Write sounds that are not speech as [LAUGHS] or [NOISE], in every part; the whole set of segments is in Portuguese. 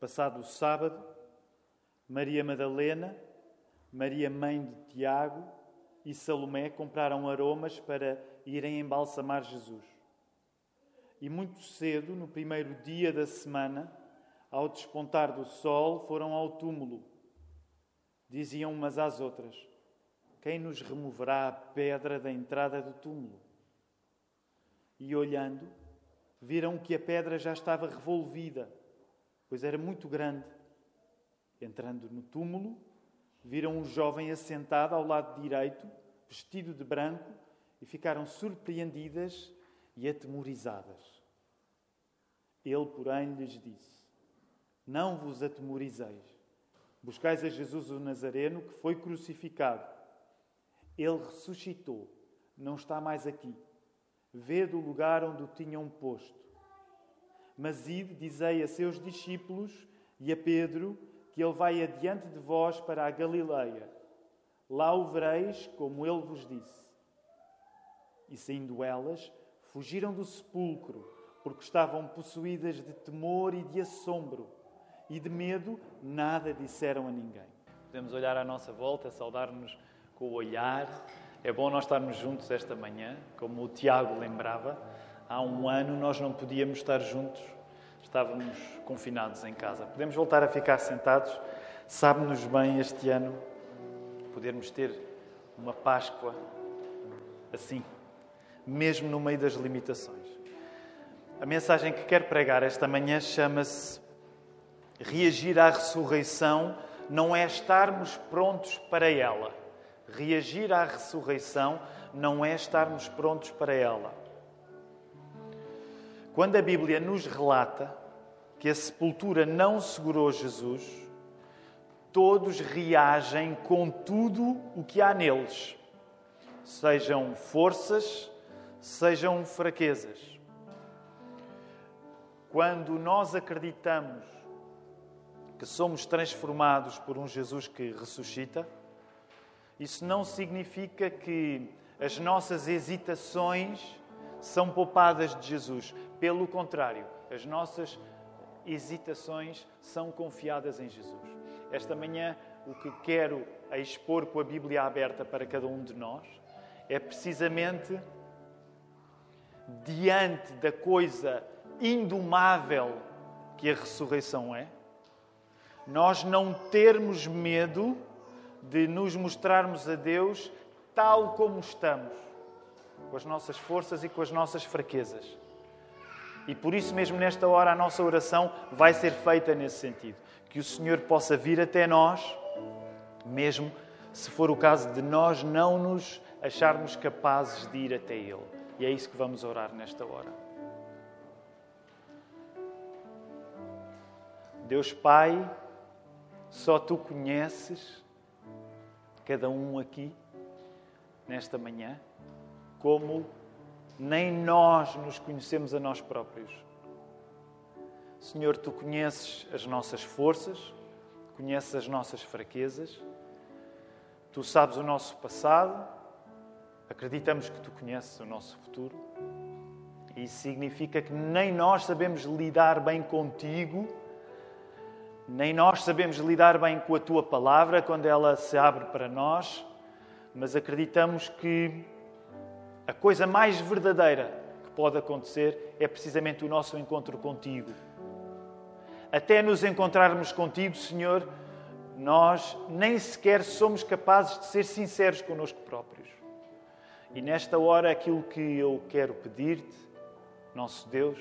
Passado o sábado, Maria Madalena, Maria mãe de Tiago e Salomé compraram aromas para irem embalsamar Jesus. E muito cedo, no primeiro dia da semana, ao despontar do sol, foram ao túmulo. Diziam umas às outras: Quem nos removerá a pedra da entrada do túmulo? E olhando, viram que a pedra já estava revolvida, pois era muito grande. Entrando no túmulo, viram um jovem assentado ao lado direito, vestido de branco, e ficaram surpreendidas e atemorizadas. Ele, porém, lhes disse: Não vos atemorizeis. Buscais a Jesus o Nazareno, que foi crucificado. Ele ressuscitou, não está mais aqui. Vede o lugar onde o tinham posto. Mas ide, dizei a seus discípulos e a Pedro que ele vai adiante de vós para a Galileia. Lá o vereis, como ele vos disse. E saindo elas, fugiram do sepulcro, porque estavam possuídas de temor e de assombro, e de medo nada disseram a ninguém. Podemos olhar à nossa volta, saudar-nos com o olhar. É bom nós estarmos juntos esta manhã, como o Tiago lembrava. Há um ano nós não podíamos estar juntos estávamos confinados em casa. Podemos voltar a ficar sentados. Sabe-nos bem este ano podermos ter uma Páscoa assim, mesmo no meio das limitações. A mensagem que quero pregar esta manhã chama-se Reagir à ressurreição não é estarmos prontos para ela. Reagir à ressurreição não é estarmos prontos para ela. Quando a Bíblia nos relata que a sepultura não segurou Jesus, todos reagem com tudo o que há neles, sejam forças, sejam fraquezas. Quando nós acreditamos que somos transformados por um Jesus que ressuscita, isso não significa que as nossas hesitações são poupadas de Jesus. Pelo contrário, as nossas hesitações são confiadas em Jesus. Esta manhã, o que quero expor com a Bíblia aberta para cada um de nós é precisamente diante da coisa indomável que a ressurreição é, nós não termos medo de nos mostrarmos a Deus tal como estamos com as nossas forças e com as nossas fraquezas. E por isso mesmo, nesta hora, a nossa oração vai ser feita nesse sentido. Que o Senhor possa vir até nós, mesmo se for o caso de nós não nos acharmos capazes de ir até Ele. E é isso que vamos orar nesta hora. Deus Pai, só Tu conheces cada um aqui, nesta manhã como nem nós nos conhecemos a nós próprios. Senhor, tu conheces as nossas forças, conheces as nossas fraquezas, tu sabes o nosso passado, acreditamos que tu conheces o nosso futuro. E isso significa que nem nós sabemos lidar bem contigo, nem nós sabemos lidar bem com a tua palavra quando ela se abre para nós, mas acreditamos que a coisa mais verdadeira que pode acontecer é precisamente o nosso encontro contigo. Até nos encontrarmos contigo, Senhor, nós nem sequer somos capazes de ser sinceros connosco próprios. E nesta hora, aquilo que eu quero pedir-te, nosso Deus,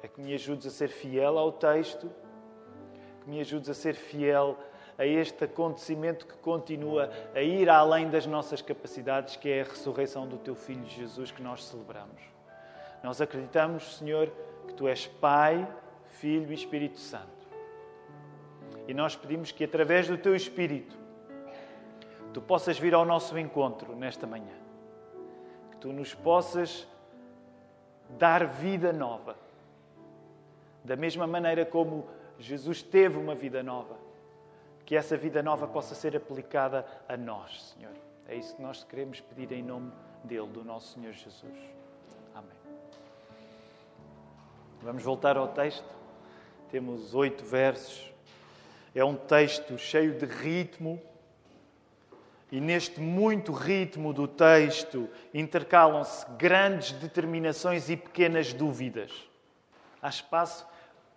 é que me ajudes a ser fiel ao texto, que me ajudes a ser fiel a este acontecimento que continua a ir além das nossas capacidades, que é a ressurreição do teu Filho Jesus que nós celebramos. Nós acreditamos, Senhor, que tu és Pai, Filho e Espírito Santo. E nós pedimos que através do teu Espírito tu possas vir ao nosso encontro nesta manhã. Que tu nos possas dar vida nova. Da mesma maneira como Jesus teve uma vida nova que essa vida nova possa ser aplicada a nós, Senhor. É isso que nós queremos pedir em nome dele, do nosso Senhor Jesus. Amém. Vamos voltar ao texto. temos oito versos. É um texto cheio de ritmo. E neste muito ritmo do texto intercalam-se grandes determinações e pequenas dúvidas. Há espaço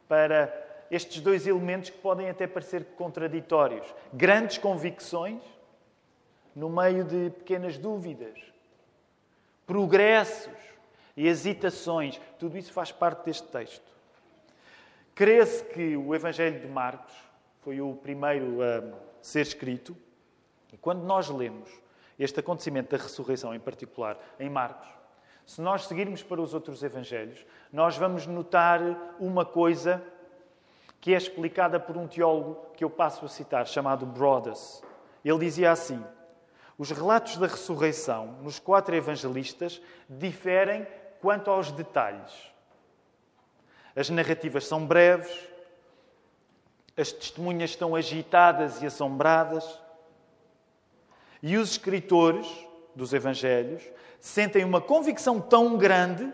para estes dois elementos que podem até parecer contraditórios. Grandes convicções no meio de pequenas dúvidas. Progressos e hesitações. Tudo isso faz parte deste texto. Crê-se que o Evangelho de Marcos foi o primeiro a ser escrito. E quando nós lemos este acontecimento da ressurreição, em particular em Marcos, se nós seguirmos para os outros Evangelhos, nós vamos notar uma coisa que é explicada por um teólogo que eu passo a citar, chamado Brodas. Ele dizia assim: Os relatos da ressurreição nos quatro evangelistas diferem quanto aos detalhes. As narrativas são breves, as testemunhas estão agitadas e assombradas, e os escritores dos Evangelhos sentem uma convicção tão grande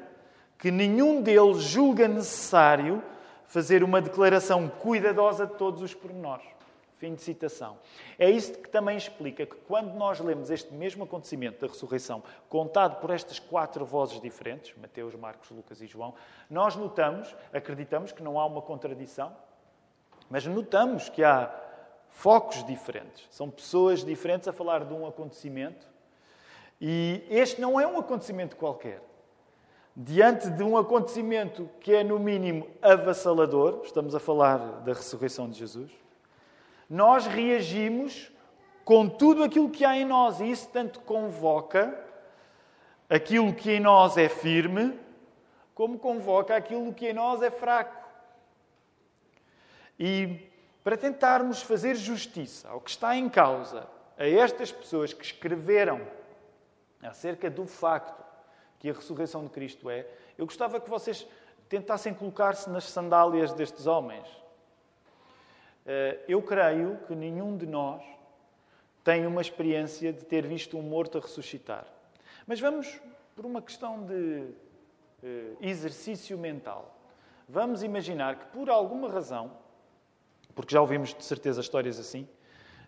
que nenhum deles julga necessário fazer uma declaração cuidadosa de todos os pormenores. Fim de citação. É isso que também explica que quando nós lemos este mesmo acontecimento da ressurreição, contado por estas quatro vozes diferentes, Mateus, Marcos, Lucas e João, nós notamos, acreditamos que não há uma contradição, mas notamos que há focos diferentes. São pessoas diferentes a falar de um acontecimento. E este não é um acontecimento qualquer. Diante de um acontecimento que é, no mínimo, avassalador, estamos a falar da ressurreição de Jesus, nós reagimos com tudo aquilo que há em nós. E isso tanto convoca aquilo que em nós é firme, como convoca aquilo que em nós é fraco. E para tentarmos fazer justiça ao que está em causa, a estas pessoas que escreveram acerca do facto que a ressurreição de Cristo é, eu gostava que vocês tentassem colocar-se nas sandálias destes homens eh, eu creio que nenhum de nós tem uma experiência de ter visto um morto a ressuscitar. Mas vamos por uma questão de eh, exercício mental. Vamos imaginar que, por alguma razão, porque já ouvimos de certeza histórias assim,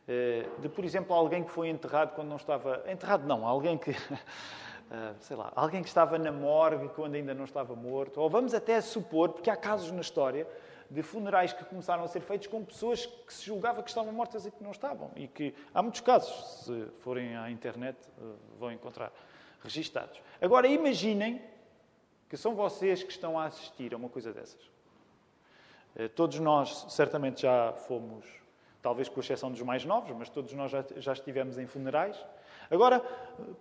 eh, de, por exemplo, alguém que foi enterrado quando não estava. Enterrado não, alguém que. [LAUGHS] sei lá, alguém que estava na morgue quando ainda não estava morto. Ou vamos até supor, porque há casos na história de funerais que começaram a ser feitos com pessoas que se julgava que estavam mortas e que não estavam. E que há muitos casos, se forem à internet, eh, vão encontrar registados. Agora imaginem que são vocês que estão a assistir a uma coisa dessas. Eh, todos nós certamente já fomos, talvez com exceção dos mais novos, mas todos nós já, já estivemos em funerais. Agora,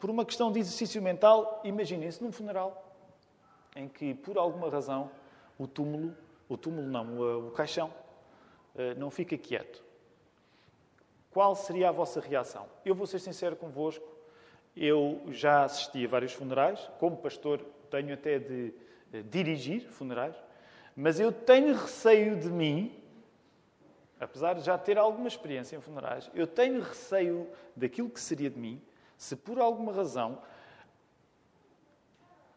por uma questão de exercício mental, imaginem-se num funeral em que, por alguma razão, o túmulo o túmulo não, o caixão, eh, não fica quieto. Qual seria a vossa reação? Eu vou ser sincero convosco, eu já assisti a vários funerais, como pastor tenho até de eh, dirigir funerais, mas eu tenho receio de mim, apesar de já ter alguma experiência em funerais, eu tenho receio daquilo que seria de mim se por alguma razão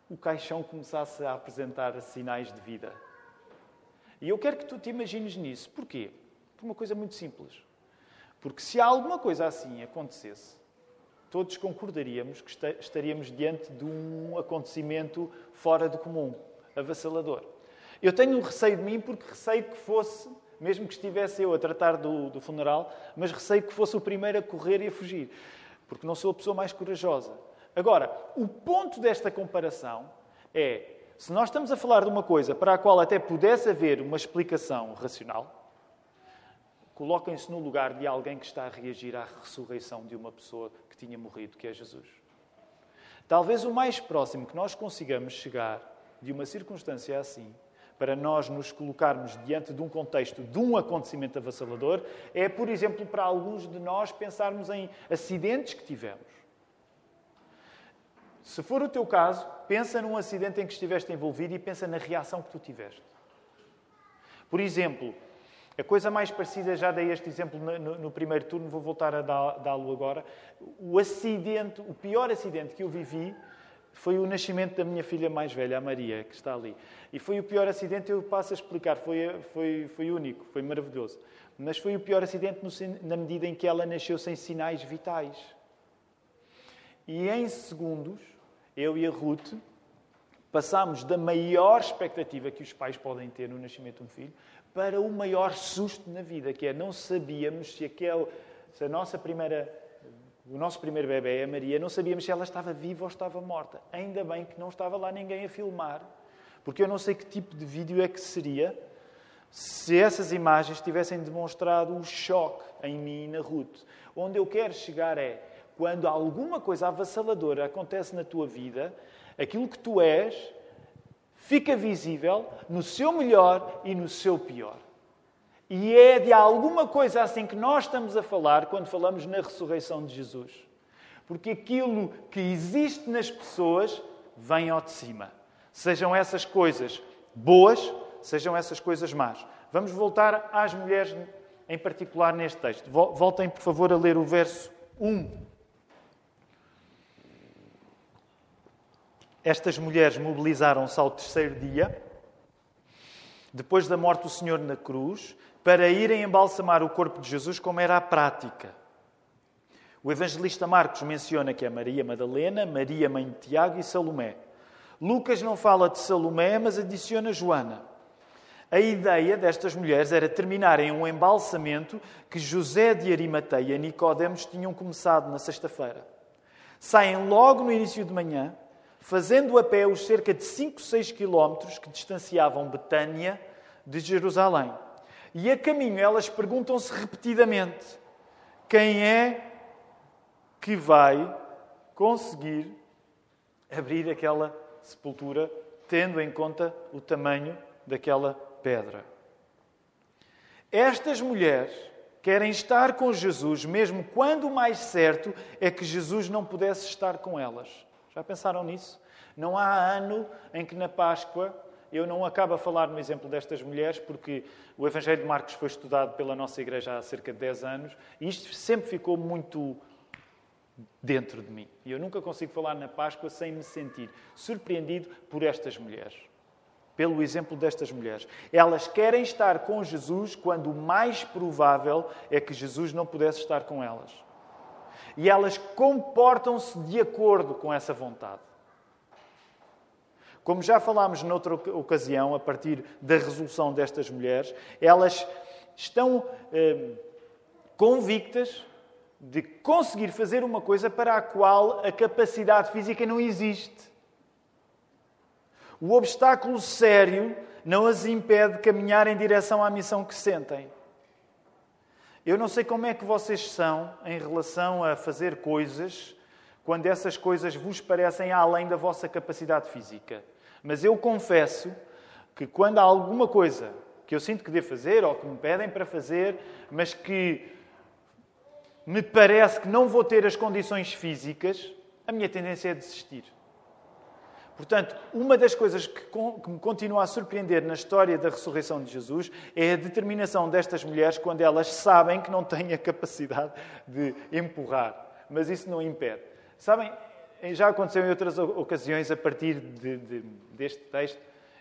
o caixão começasse a apresentar sinais de vida. E eu quero que tu te imagines nisso. Porquê? Por uma coisa muito simples. Porque se alguma coisa assim acontecesse, todos concordaríamos que estaríamos diante de um acontecimento fora do comum, avassalador. Eu tenho um receio de mim porque receio que fosse, mesmo que estivesse eu a tratar do, do funeral, mas receio que fosse o primeiro a correr e a fugir, porque não sou a pessoa mais corajosa. Agora, o ponto desta comparação é se nós estamos a falar de uma coisa para a qual até pudesse haver uma explicação racional, coloquem-se no lugar de alguém que está a reagir à ressurreição de uma pessoa que tinha morrido, que é Jesus. Talvez o mais próximo que nós consigamos chegar de uma circunstância assim, para nós nos colocarmos diante de um contexto de um acontecimento avassalador, é, por exemplo, para alguns de nós pensarmos em acidentes que tivemos. Se for o teu caso, pensa num acidente em que estiveste envolvido e pensa na reação que tu tiveste. Por exemplo, a coisa mais parecida, já dei este exemplo no, no primeiro turno, vou voltar a dá-lo agora. O acidente, o pior acidente que eu vivi Foi o nascimento da minha filha mais velha, a Maria, que está ali. E foi o pior acidente, eu passo a explicar, foi, foi, foi único, foi maravilhoso. Mas foi o pior acidente no, na medida em que ela nasceu sem sinais vitais. E em segundos, eu e a Ruth passámos da maior expectativa que os pais podem ter no nascimento de um filho para o maior susto na vida, que é não sabíamos se aquele, se a nossa primeira, o nosso primeiro bebê, a Maria, não sabíamos se ela estava viva ou estava morta. Ainda bem que não estava lá ninguém a filmar, porque eu não sei que tipo de vídeo é que seria se essas imagens tivessem demonstrado o choque em mim e na Ruth. Onde eu quero chegar é, quando alguma coisa avassaladora acontece na tua vida, aquilo que tu és fica visível no seu melhor e no seu pior. E é de alguma coisa assim que nós estamos a falar quando falamos na ressurreição de Jesus. Porque aquilo que existe nas pessoas vem ao de cima. Sejam essas coisas boas, sejam essas coisas más. Vamos voltar às mulheres em particular neste texto. Voltem, por favor, a ler o verso 1 Estas mulheres mobilizaram-se ao terceiro dia, depois da morte do Senhor na cruz, para irem embalsamar o corpo de Jesus, como era a prática. O evangelista Marcos menciona que é Maria Madalena, Maria, mãe de Tiago e Salomé. Lucas não fala de Salomé, mas adiciona Joana. A ideia destas mulheres era terminarem um embalsamento que José de Arimateia e Nicodemos tinham começado na sexta-feira. Saem logo no início de manhã, fazendo a pé os cerca de 5, 6 quilómetros que distanciavam Betânia de Jerusalém. E a caminho elas perguntam-se repetidamente: quem é que vai conseguir abrir aquela sepultura, tendo em conta o tamanho daquela pedra? Estas mulheres querem estar com Jesus, mesmo quando o mais certo é que Jesus não pudesse estar com elas. Já pensaram nisso? Não há ano em que na Páscoa eu não acabo a falar no exemplo destas mulheres, porque o Evangelho de Marcos foi estudado pela nossa igreja há cerca de 10 anos e isto sempre ficou muito dentro de mim. E eu nunca consigo falar na Páscoa sem me sentir surpreendido por estas mulheres. Pelo exemplo destas mulheres. Elas querem estar com Jesus quando o mais provável é que Jesus não pudesse estar com elas e elas comportam-se de acordo com essa vontade. Como já falámos noutra ocasião, a partir da resolução destas mulheres, elas estão eh, convictas de conseguir fazer uma coisa para a qual a capacidade física não existe. O obstáculo sério não as impede de caminhar em direção à missão que sentem. Eu não sei como é que vocês são em relação a fazer coisas quando essas coisas vos parecem além da vossa capacidade física. Mas eu confesso que quando há alguma coisa que eu sinto que devo fazer ou que me pedem para fazer, mas que me parece que não vou ter as condições físicas, a minha tendência é desistir. Portanto, uma das coisas que, me continua a surpreender na história da ressurreição de Jesus é a determinação destas mulheres quando elas sabem que não têm a capacidade de empurrar. Mas isso não impede. Sabem, já aconteceu em outras ocasiões, a partir de, de, deste texto,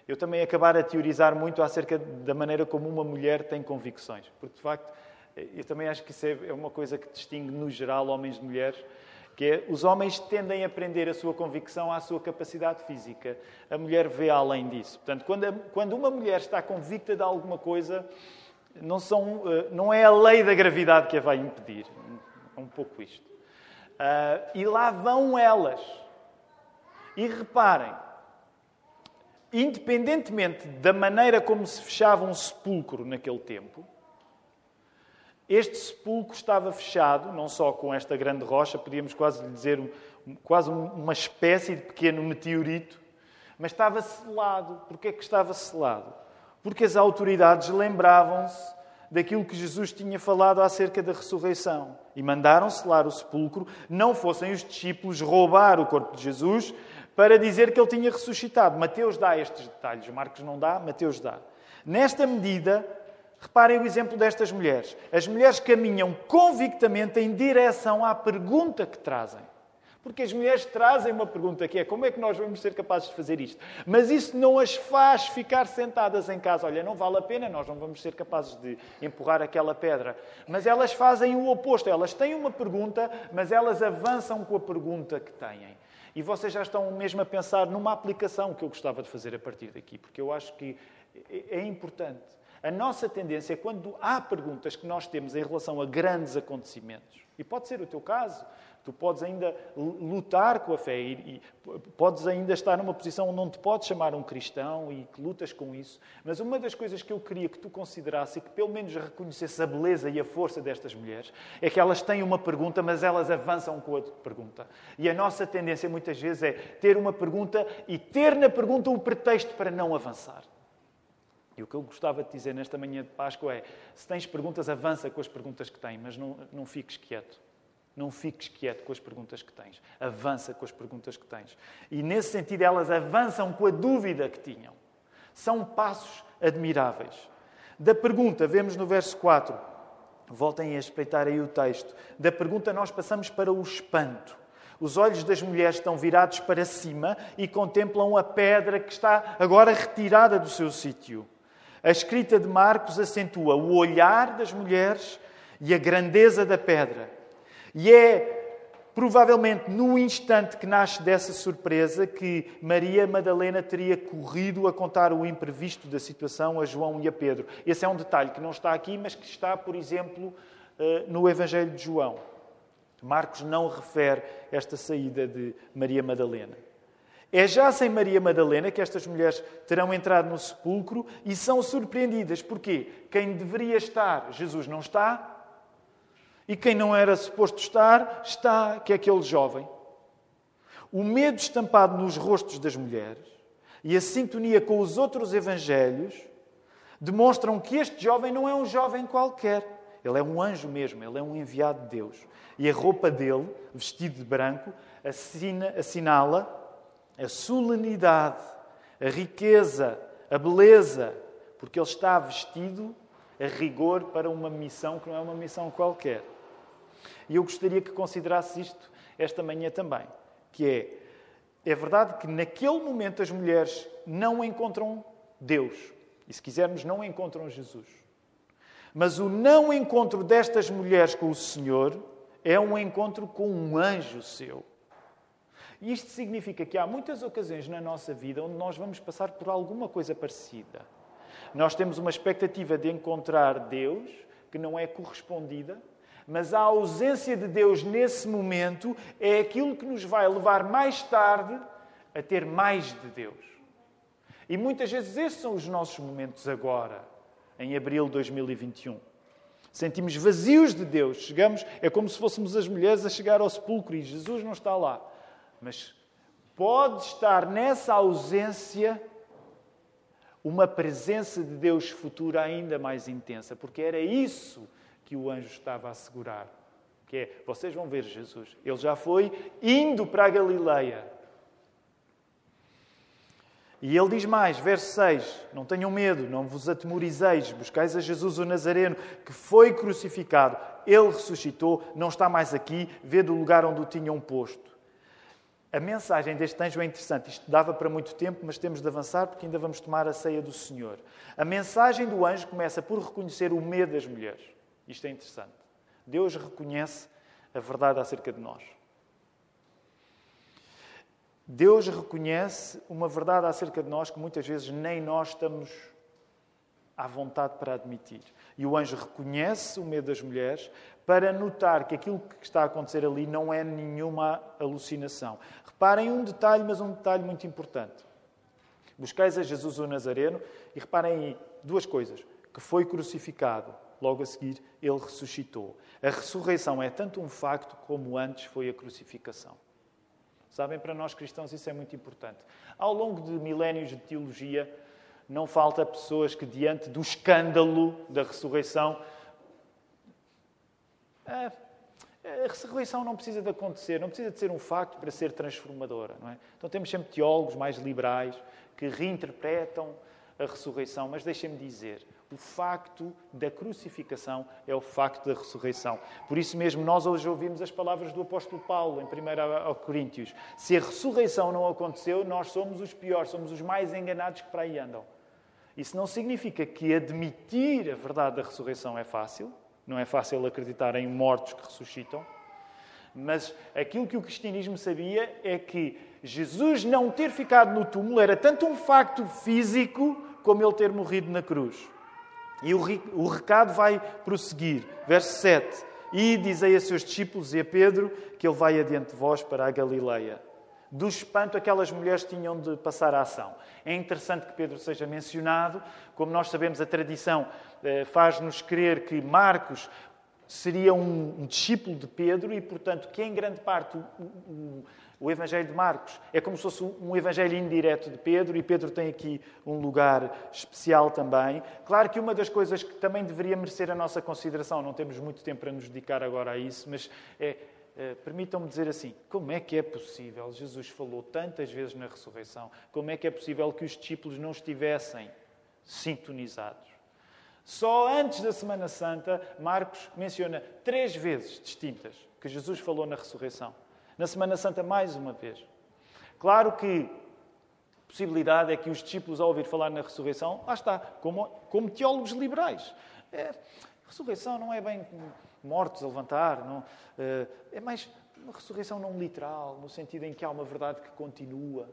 eu também acabar a teorizar muito acerca da maneira como uma mulher tem convicções. Porque, de facto, eu também acho que isso é, é uma coisa que distingue, no geral, homens de mulheres que é, os homens tendem a prender a sua convicção à sua capacidade física. A mulher vê além disso. Portanto, quando, a, quando uma mulher está convicta de alguma coisa, não, são, eh, não é a lei da gravidade que a vai impedir. É um pouco isto. Uh, e lá vão elas. E reparem, independentemente da maneira como se fechava um sepulcro naquele tempo, este sepulcro estava fechado, não só com esta grande rocha, podíamos quase dizer quase uma espécie de pequeno meteorito, mas estava selado. Porquê é que estava selado? Porque as autoridades lembravam-se daquilo que Jesus tinha falado acerca da ressurreição e mandaram selar o sepulcro, não fossem os discípulos roubar o corpo de Jesus para dizer que ele tinha ressuscitado. Mateus dá estes detalhes, Marcos não dá, Mateus dá. Nesta medida, Reparem o exemplo destas mulheres. As mulheres caminham convictamente em direção à pergunta que trazem. Porque as mulheres trazem uma pergunta que é como é que nós vamos ser capazes de fazer isto? Mas isso não as faz ficar sentadas em casa. Olha, não vale a pena, nós não vamos ser capazes de empurrar aquela pedra. Mas elas fazem o oposto. Elas têm uma pergunta, mas elas avançam com a pergunta que têm. E vocês já estão mesmo a pensar numa aplicação que eu gostava de fazer a partir daqui, porque eu acho que é importante. A nossa tendência é quando há perguntas que nós temos em relação a grandes acontecimentos, e pode ser o teu caso, Tu podes ainda lutar com a fé e, podes ainda estar numa posição onde não te podes chamar um cristão e que lutas com isso. Mas uma das coisas que eu queria que tu considerasses e que pelo menos reconhecesse a beleza e a força destas mulheres é que elas têm uma pergunta, mas elas avançam com a pergunta. E a nossa tendência muitas vezes é ter uma pergunta e ter na pergunta o pretexto para não avançar. E o que eu gostava de dizer nesta manhã de Páscoa é: se tens perguntas, avança com as perguntas que tens, mas não, não fiques quieto. Não fiques quieto com as perguntas que tens. Avança com as perguntas que tens. E nesse sentido, elas avançam com a dúvida que tinham. São passos admiráveis. Da pergunta, vemos no verso 4. Voltem a espreitar aí o texto. Da pergunta, nós passamos para o espanto. Os olhos das mulheres estão virados para cima e contemplam a pedra que está agora retirada do seu sítio. A escrita de Marcos acentua o olhar das mulheres e a grandeza da pedra. E é provavelmente no instante que nasce dessa surpresa que Maria Madalena teria corrido a contar o imprevisto da situação a João e a Pedro. Esse é um detalhe que não está aqui, mas que está, por exemplo, eh, no Evangelho de João. Marcos não refere esta saída de Maria Madalena. É já sem Maria Madalena que estas mulheres terão entrado no sepulcro e são surpreendidas. Porquê? Quem deveria estar, Jesus não está, e quem não era suposto estar, está, que é aquele jovem. O medo estampado nos rostos das mulheres e a sintonia com os outros evangelhos demonstram que este jovem não é um jovem qualquer. Ele é um anjo mesmo, ele é um enviado de Deus. E a roupa dele, vestido de branco, assina, assinala a solenidade, a riqueza, a beleza, porque ele está vestido a rigor para uma missão que não é uma missão qualquer. E eu gostaria que considerasse isto esta manhã também, que é, é verdade que naquele momento as mulheres não encontram Deus. E se quisermos, não encontram Jesus. Mas o não encontro destas mulheres com o Senhor é um encontro com um anjo seu. E isto significa que há muitas ocasiões na nossa vida onde nós vamos passar por alguma coisa parecida. Nós temos uma expectativa de encontrar Deus que não é correspondida mas a ausência de Deus nesse momento é aquilo que nos vai levar mais tarde a ter mais de Deus. E muitas vezes esses são os nossos momentos agora, em abril de 2021. Sentimos vazios de Deus. Chegamos, é como se fôssemos as mulheres a chegar ao sepulcro e Jesus não está lá. Mas pode estar nessa ausência uma presença de Deus futura ainda mais intensa, porque era isso que o anjo estava a assegurar. Que é, vocês vão ver Jesus. Ele já foi indo para a Galileia. E ele diz mais, verso 6: Não tenham medo, não vos atemorizeis, buscais a Jesus o Nazareno, que foi crucificado. Ele ressuscitou, não está mais aqui, vê do lugar onde o tinham posto. A mensagem deste anjo é interessante. Isto dava para muito tempo, mas temos de avançar porque ainda vamos tomar a ceia do Senhor. A mensagem do anjo começa por reconhecer o medo das mulheres. Isto é interessante. Deus reconhece a verdade acerca de nós. Deus reconhece uma verdade acerca de nós que muitas vezes nem nós estamos à vontade para admitir. E o anjo reconhece o medo das mulheres para notar que aquilo que está a acontecer ali não é nenhuma alucinação. Reparem um detalhe, mas um detalhe muito importante. Buscais a Jesus o Nazareno e reparem aí duas coisas: que foi crucificado logo a seguir, ele ressuscitou. A ressurreição é tanto um facto como antes foi a crucificação. Sabem, para nós cristãos isso é muito importante. Ao longo de milénios de teologia, não falta pessoas que, diante do escândalo da ressurreição, a, ressurreição não precisa de acontecer, não precisa de ser um facto para ser transformadora. Não é? Então temos sempre teólogos mais liberais que reinterpretam a ressurreição, mas deixem-me dizer, o facto da crucificação é o facto da ressurreição. Por isso mesmo, nós hoje ouvimos as palavras do apóstolo Paulo em 1 Coríntios. Se a ressurreição não aconteceu, nós somos os piores, somos os mais enganados que para aí andam. Isso não significa que admitir a verdade da ressurreição é fácil. Não é fácil acreditar em mortos que ressuscitam. Mas aquilo que o cristianismo sabia é que Jesus não ter ficado no túmulo era tanto um facto físico como ele ter morrido na cruz. E o recado vai prosseguir. Verso 7. E dizei a seus discípulos e a Pedro que ele vai adiante de vós para a Galileia. Do espanto, aquelas mulheres tinham de passar a ação. É interessante que Pedro seja mencionado. Como nós sabemos, a tradição eh, faz-nos crer que Marcos seria um, discípulo de Pedro e, portanto, que em grande parte o, Evangelho de Marcos é como se fosse um Evangelho indireto de Pedro e Pedro tem aqui um lugar especial também. Claro que uma das coisas que também deveria merecer a nossa consideração, não temos muito tempo para nos dedicar agora a isso, mas é permitam-me dizer assim: como é que é possível? Jesus falou tantas vezes na ressurreição, como é que é possível que os discípulos não estivessem sintonizados? Só antes da Semana Santa, Marcos menciona três vezes distintas que Jesus falou na ressurreição. Na Semana Santa, mais uma vez. Claro que a possibilidade é que os discípulos, ao ouvir falar na ressurreição, lá está, como, como teólogos liberais. É, ressurreição não é bem mortos a levantar, não, é, é mais uma ressurreição não literal, no sentido em que há uma verdade que continua.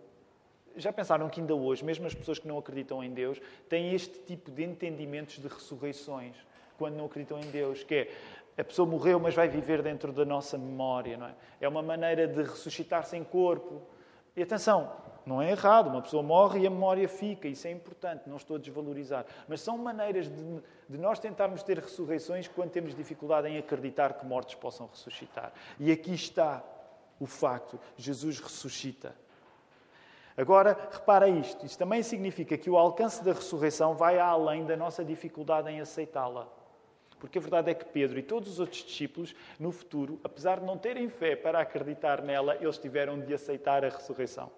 Já pensaram que ainda hoje, mesmo as pessoas que não acreditam em Deus, têm este tipo de entendimentos de ressurreições quando não acreditam em Deus, que é a pessoa morreu, mas vai viver dentro da nossa memória, não é? É uma maneira de ressuscitar sem corpo. E atenção, não é errado, uma pessoa morre e a memória fica, isso é importante, não estou a desvalorizar. Mas são maneiras de, de nós tentarmos ter ressurreições quando temos dificuldade em acreditar que mortos possam ressuscitar. E aqui está o facto: Jesus ressuscita. Agora, repara isto: isso também significa que o alcance da ressurreição vai além da nossa dificuldade em aceitá-la. Porque a verdade é que Pedro e todos os outros discípulos, no futuro, apesar de não terem fé para acreditar nela, eles tiveram de aceitar a ressurreição.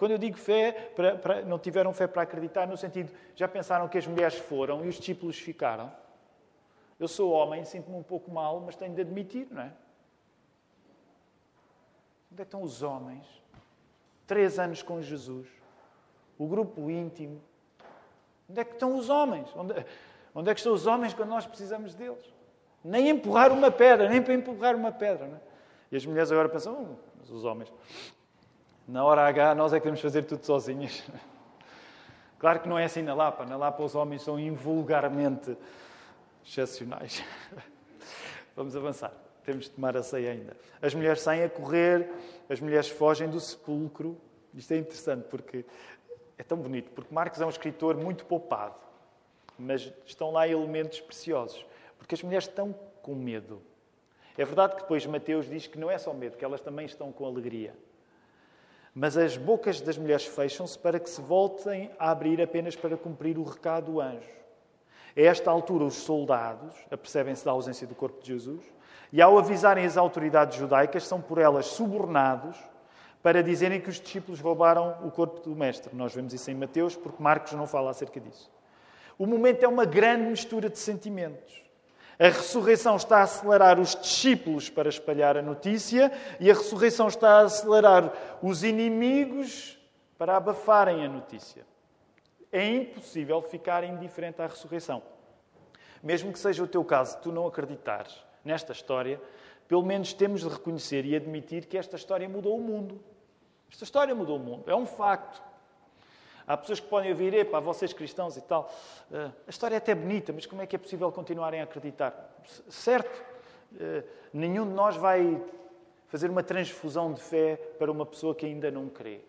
Quando eu digo fé, para, para, não tiveram fé para acreditar, no sentido, já pensaram que as mulheres foram e os discípulos ficaram? Eu sou homem, sinto-me um pouco mal, mas tenho de admitir, não é? Onde é estão os homens três anos com Jesus, o grupo íntimo. Onde é que estão os homens? Onde, onde é que estão os homens quando nós precisamos deles? Nem empurrar uma pedra, nem para empurrar uma pedra. Não é? E as mulheres agora pensam, oh, mas os homens, na hora H nós é que temos fazer tudo sozinhas. [LAUGHS] Claro que não é assim na Lapa. Na Lapa os homens são invulgarmente excepcionais. [LAUGHS] Vamos avançar. Temos de tomar a ceia ainda. As mulheres saem a correr, as mulheres fogem do sepulcro. Isto é interessante porque é tão bonito, porque Marcos é um escritor muito poupado, mas estão lá elementos preciosos, porque as mulheres estão com medo. É verdade que depois Mateus diz que não é só medo, que elas também estão com alegria. Mas as bocas das mulheres fecham-se para que se voltem a abrir apenas para cumprir o recado do anjo. A esta altura, os soldados apercebem-se da ausência do corpo de Jesus e ao avisarem as autoridades judaicas, são por elas subornados para dizerem que os discípulos roubaram o corpo do Mestre. Nós vemos isso em Mateus, porque Marcos não fala acerca disso. O momento é uma grande mistura de sentimentos. A ressurreição está a acelerar os discípulos para espalhar a notícia e a ressurreição está a acelerar os inimigos para abafarem a notícia. É impossível ficar indiferente à ressurreição. Mesmo que seja o teu caso, tu não acreditares, nesta história, pelo menos temos de reconhecer e admitir que esta história mudou o mundo. Esta história mudou o mundo, é um facto. Há pessoas que podem ouvir, epá, vocês cristãos e tal, uh, a história é até bonita, mas como é que é possível continuarem a acreditar? Certo, uh, nenhum de nós vai fazer uma transfusão de fé para uma pessoa que ainda não crê.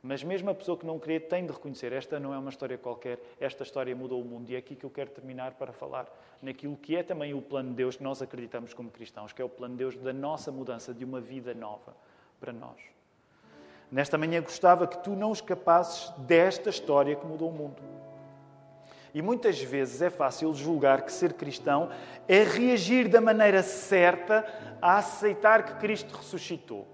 Mas mesmo a pessoa que não crê tem de reconhecer, esta não é uma história qualquer, esta história mudou o mundo. E é aqui que eu quero terminar para falar naquilo que é também o plano de Deus que nós acreditamos como cristãos, que é o plano de Deus da nossa mudança, de uma vida nova para nós. Nesta manhã gostava que tu não escapasses desta história que mudou o mundo. E muitas vezes é fácil julgar que ser cristão é reagir da maneira certa a aceitar que Cristo ressuscitou.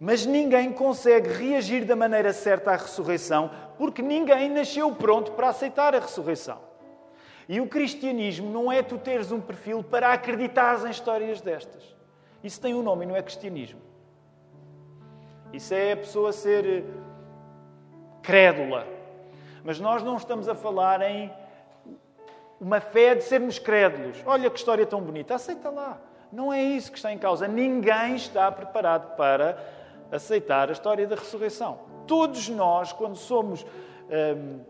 Mas ninguém consegue reagir da maneira certa à ressurreição, porque ninguém nasceu pronto para aceitar a ressurreição. E o cristianismo não é tu teres um perfil para acreditar em histórias destas. Isso tem um nome e não é cristianismo. Isso é a pessoa ser eh, crédula. Mas nós não estamos a falar em uma fé de sermos crédulos. Olha que história tão bonita, aceita lá. Não é isso que está em causa. Ninguém está preparado para aceitar a história da ressurreição. Todos nós, quando somos. Hum,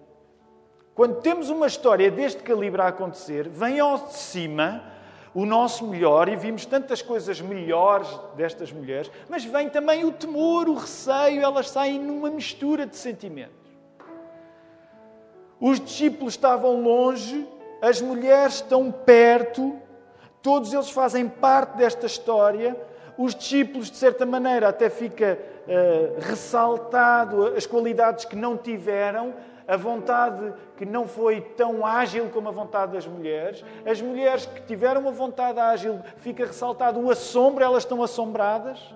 quando temos uma história deste calibre a acontecer, vem ao de cima o nosso melhor e vimos tantas coisas melhores destas mulheres, mas vem também o temor, o receio, elas saem numa mistura de sentimentos. Os discípulos estavam longe, as mulheres estão perto, todos eles fazem parte desta história os discípulos, de certa maneira, até fica uh, ressaltado as qualidades que não tiveram, a vontade que não foi tão ágil como a vontade das mulheres. As mulheres que tiveram uma vontade ágil, fica ressaltado o assombro, elas estão assombradas.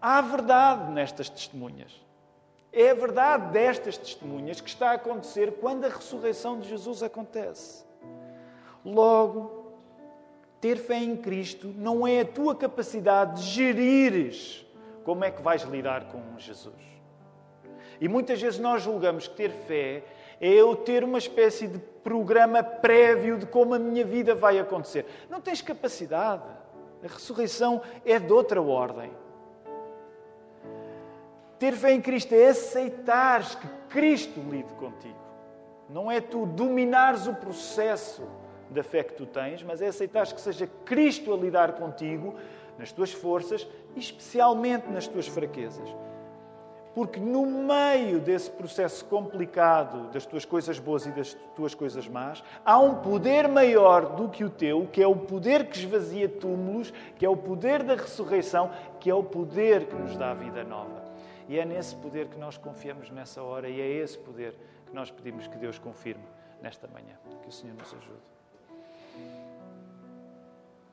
Há verdade nestas testemunhas. É a verdade destas testemunhas que está a acontecer quando a ressurreição de Jesus acontece. Logo, ter fé em Cristo não é a tua capacidade de gerires como é que vais lidar com Jesus. E muitas vezes nós julgamos que ter fé é eu ter uma espécie de programa prévio de como a minha vida vai acontecer. Não tens capacidade. A ressurreição é de outra ordem. Ter fé em Cristo é aceitares que Cristo lide contigo. Não é tu dominares o processo da fé que tu tens, mas é aceitar que seja Cristo a lidar contigo, nas tuas forças e especialmente nas tuas fraquezas. Porque no meio desse processo complicado das tuas coisas boas e das tuas coisas más, há um poder maior do que o teu, que é o poder que esvazia túmulos, que é o poder da ressurreição, que é o poder que nos dá a vida nova. E é nesse poder que nós confiamos nessa hora e é esse poder que nós pedimos que Deus confirme nesta manhã. Que o Senhor nos ajude.